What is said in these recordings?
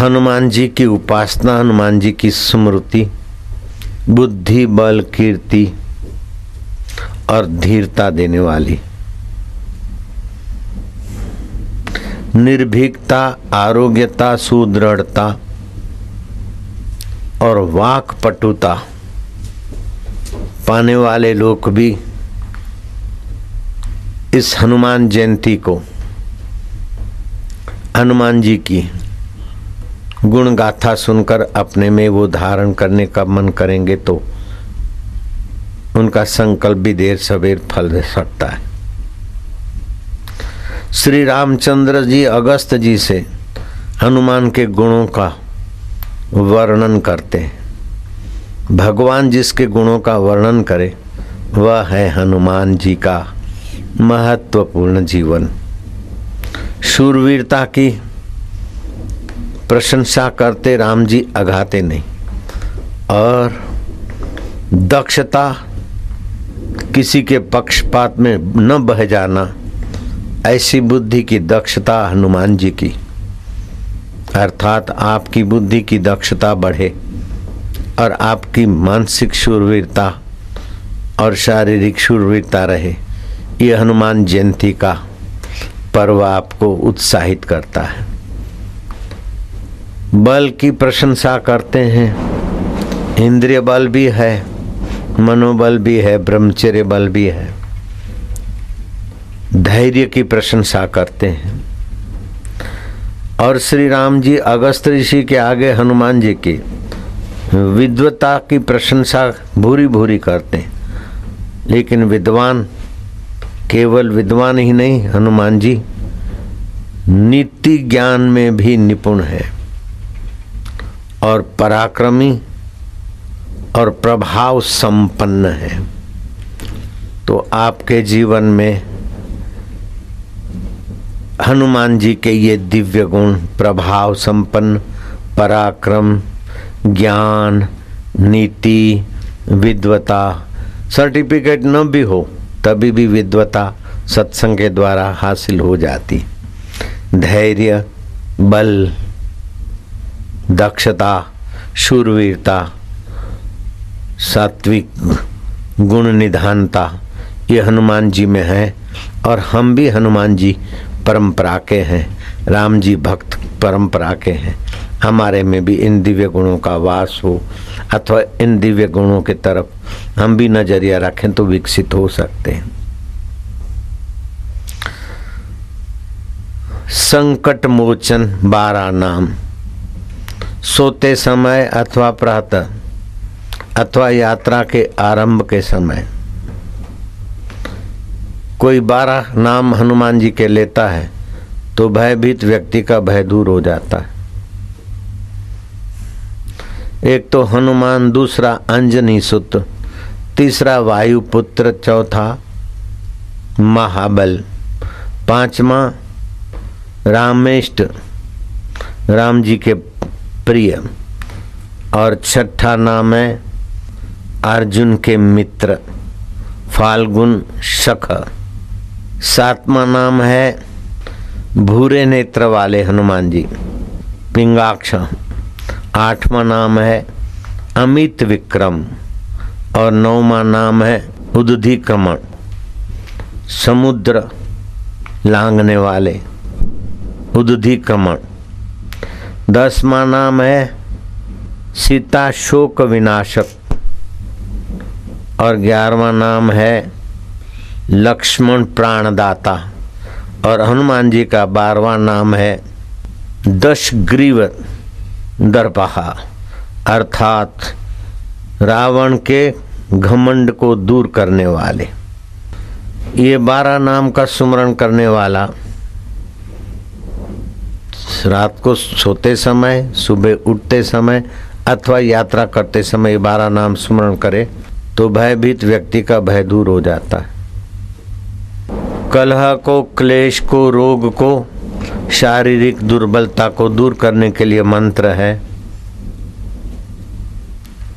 हनुमान जी की उपासना, हनुमान जी की स्मृति, बुद्धि, बल, कीर्ति और धीरता देने वाली। निर्भीकता, आरोग्यता, सुदृढ़ता और वाक पटुता पाने वाले लोग भी इस हनुमान जयंती को हनुमान जी की गुण गाथा सुनकर अपने में वो धारण करने का मन करेंगे तो उनका संकल्प भी देर सवेर फल दे सकता है। श्री रामचंद्र जी अगस्त जी से हनुमान के गुणों का वर्णन करते हैं। भगवान जिसके गुणों का वर्णन करे, वह है हनुमान जी का महत्वपूर्ण जीवन। शूरवीरता की प्रशंसा करते राम जी अघाते नहीं। और दक्षता किसी के पक्षपात में न बह जाना, ऐसी बुद्धि की दक्षता हनुमान जी की। अर्थात आपकी बुद्धि की दक्षता बढ़े और आपकी मानसिक शूरवीरता और शारीरिक शूरवीरता रहे, ये हनुमान जयंती का पर्व आपको उत्साहित करता है। बल की प्रशंसा करते हैं। इंद्रिय बल भी है, मनोबल भी है, ब्रह्मचर्य बल भी है। धैर्य की प्रशंसा करते हैं। और श्री राम जी अगस्त ऋषि के आगे हनुमान जी की विद्वता की प्रशंसा भूरी भूरी करते हैं। लेकिन विद्वान, केवल विद्वान ही नहीं, हनुमान जी, नीति ज्ञान में भी निपुण है। और पराक्रमी और प्रभाव संपन्न है। तो आपके जीवन में हनुमान जी के ये दिव्य गुण, प्रभाव संपन्न, पराक्रम, ज्ञान, नीति, विद्वता, सर्टिफिकेट न भी हो, तभी भी विद्वता सत्संग के द्वारा हासिल हो जाती। धैर्य, बल दक्षता, शूरवीरता, सात्विक गुण निधानता, ये हनुमान जी में है और हम भी हनुमान जी परंपरा के हैं, राम जी भक्त परंपरा के हैं। हमारे में भी इन दिव्य गुणों का वास हो, अथवा इन दिव्य गुणों की तरफ़ हम भी नज़रिया रखें तो विकसित हो सकते हैं। संकट मोचन बारह नाम। सोते समय अथवा प्रातः, अथवा यात्रा के आरंभ के समय। कोई बारह नाम हनुमान जी के लेता है तो भयभीत व्यक्ति का भय दूर हो जाता है। एक तो हनुमान, दूसरा अंजनी सुत, तीसरा वायुपुत्र, चौथा महाबल, पांचवा रामेष्ट, राम जी के प्रिय और छठा नाम है अर्जुन के मित्र, फाल्गुन शख। सातवा नाम है भूरे नेत्र वाले हनुमान जी, पिंगाक्ष। आठवां नाम है अमित विक्रम और नौवा नाम है उदधिक्रमण। समुद्र लांगने वाले उदधिक्रमण। दसवा नाम है सीता शोक विनाशक, और ग्यारहवा नाम है लक्ष्मण प्राणदाता, और हनुमान जी का बारहवा नाम है दश ग्रीव दर्पहा अर्थात रावण के घमंड को दूर करने वाले। ये बारह नाम का सुमरण करने वाला रात को सोते समय, सुबह उठते समय अथवा यात्रा करते समय बारह नाम स्मरण करे तो भयभीत व्यक्ति का भय दूर हो जाता है। कलह को, क्लेश को, रोग को, शारीरिक दुर्बलता को दूर करने के लिए मंत्र है।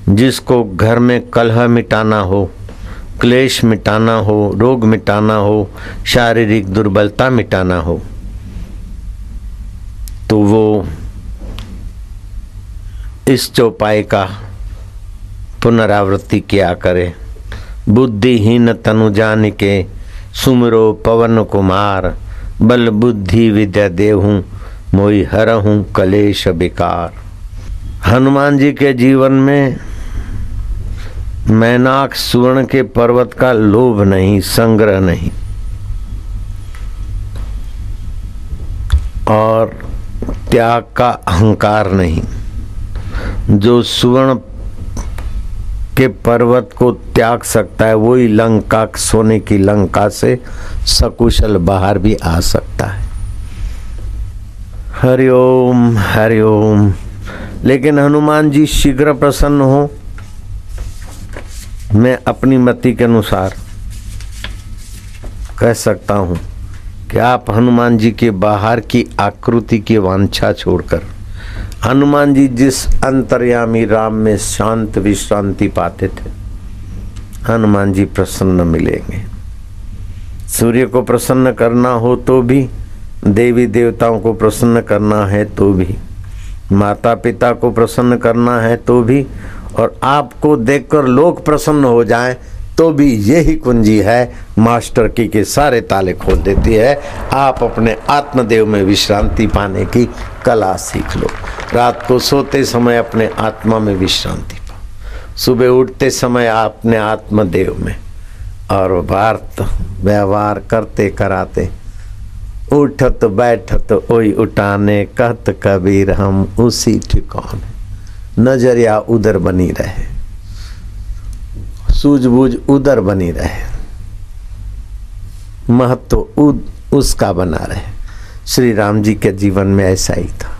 जिसको घर में कलह मिटाना हो, क्लेश मिटाना हो, रोग मिटाना हो, शारीरिक दुर्बलता मिटाना हो तो वो इस चौपाई का पुनरावृत्ति किया करे। बुद्धिहीन तनु जान के सुमरो पवन कुमार, बल बुद्धि विद्या देहूँ मोई हर हूँ कलेश विकार। हनुमान जी के जीवन में मैनाक सुवर्ण के पर्वत का लोभ नहीं, संग्रह नहीं। और त्याग का अहंकार नहीं। जो सुवर्ण के पर्वत को त्याग सकता है, वही लंका सोने की लंका से सकुशल बाहर भी आ सकता है। हरिओम हरिओम। लेकिन हनुमान जी शीघ्र प्रसन्न हो। मैं अपनी मति के अनुसार कह सकता हूँ कि आप हनुमान जी के बाहर की आकृति की वांछा छोड़कर हनुमान जी जिस अंतर्यामी राम में शांत विश्रांति पाते थे, हनुमान जी प्रसन्न मिलेंगे। सूर्य को प्रसन्न करना हो तो भी, देवी देवताओं को प्रसन्न करना है तो भी माता पिता को प्रसन्न करना है तो भी, और आपको देखकर लोग प्रसन्न हो जाएँ तो भी यही कुंजी है, मास्टर की के सारे ताले खोल देती है। आप अपने आत्मदेव में विश्रांति पाने की कला सीख लो। रात को सोते समय अपने आत्मा में विश्रांति पाओ। सुबह उठते समय अपने आत्मदेव में और वार्त व्यवहार करते कराते। उठत बैठत ओई उठाने, कहत कबीर, हम उसी ठिकाने। नज़रिया उधर बनी रहे। सूझबूझ उधर बनी रहे। महत्व तो उसका बना रहे। श्री राम जी के जीवन में ऐसा ही था।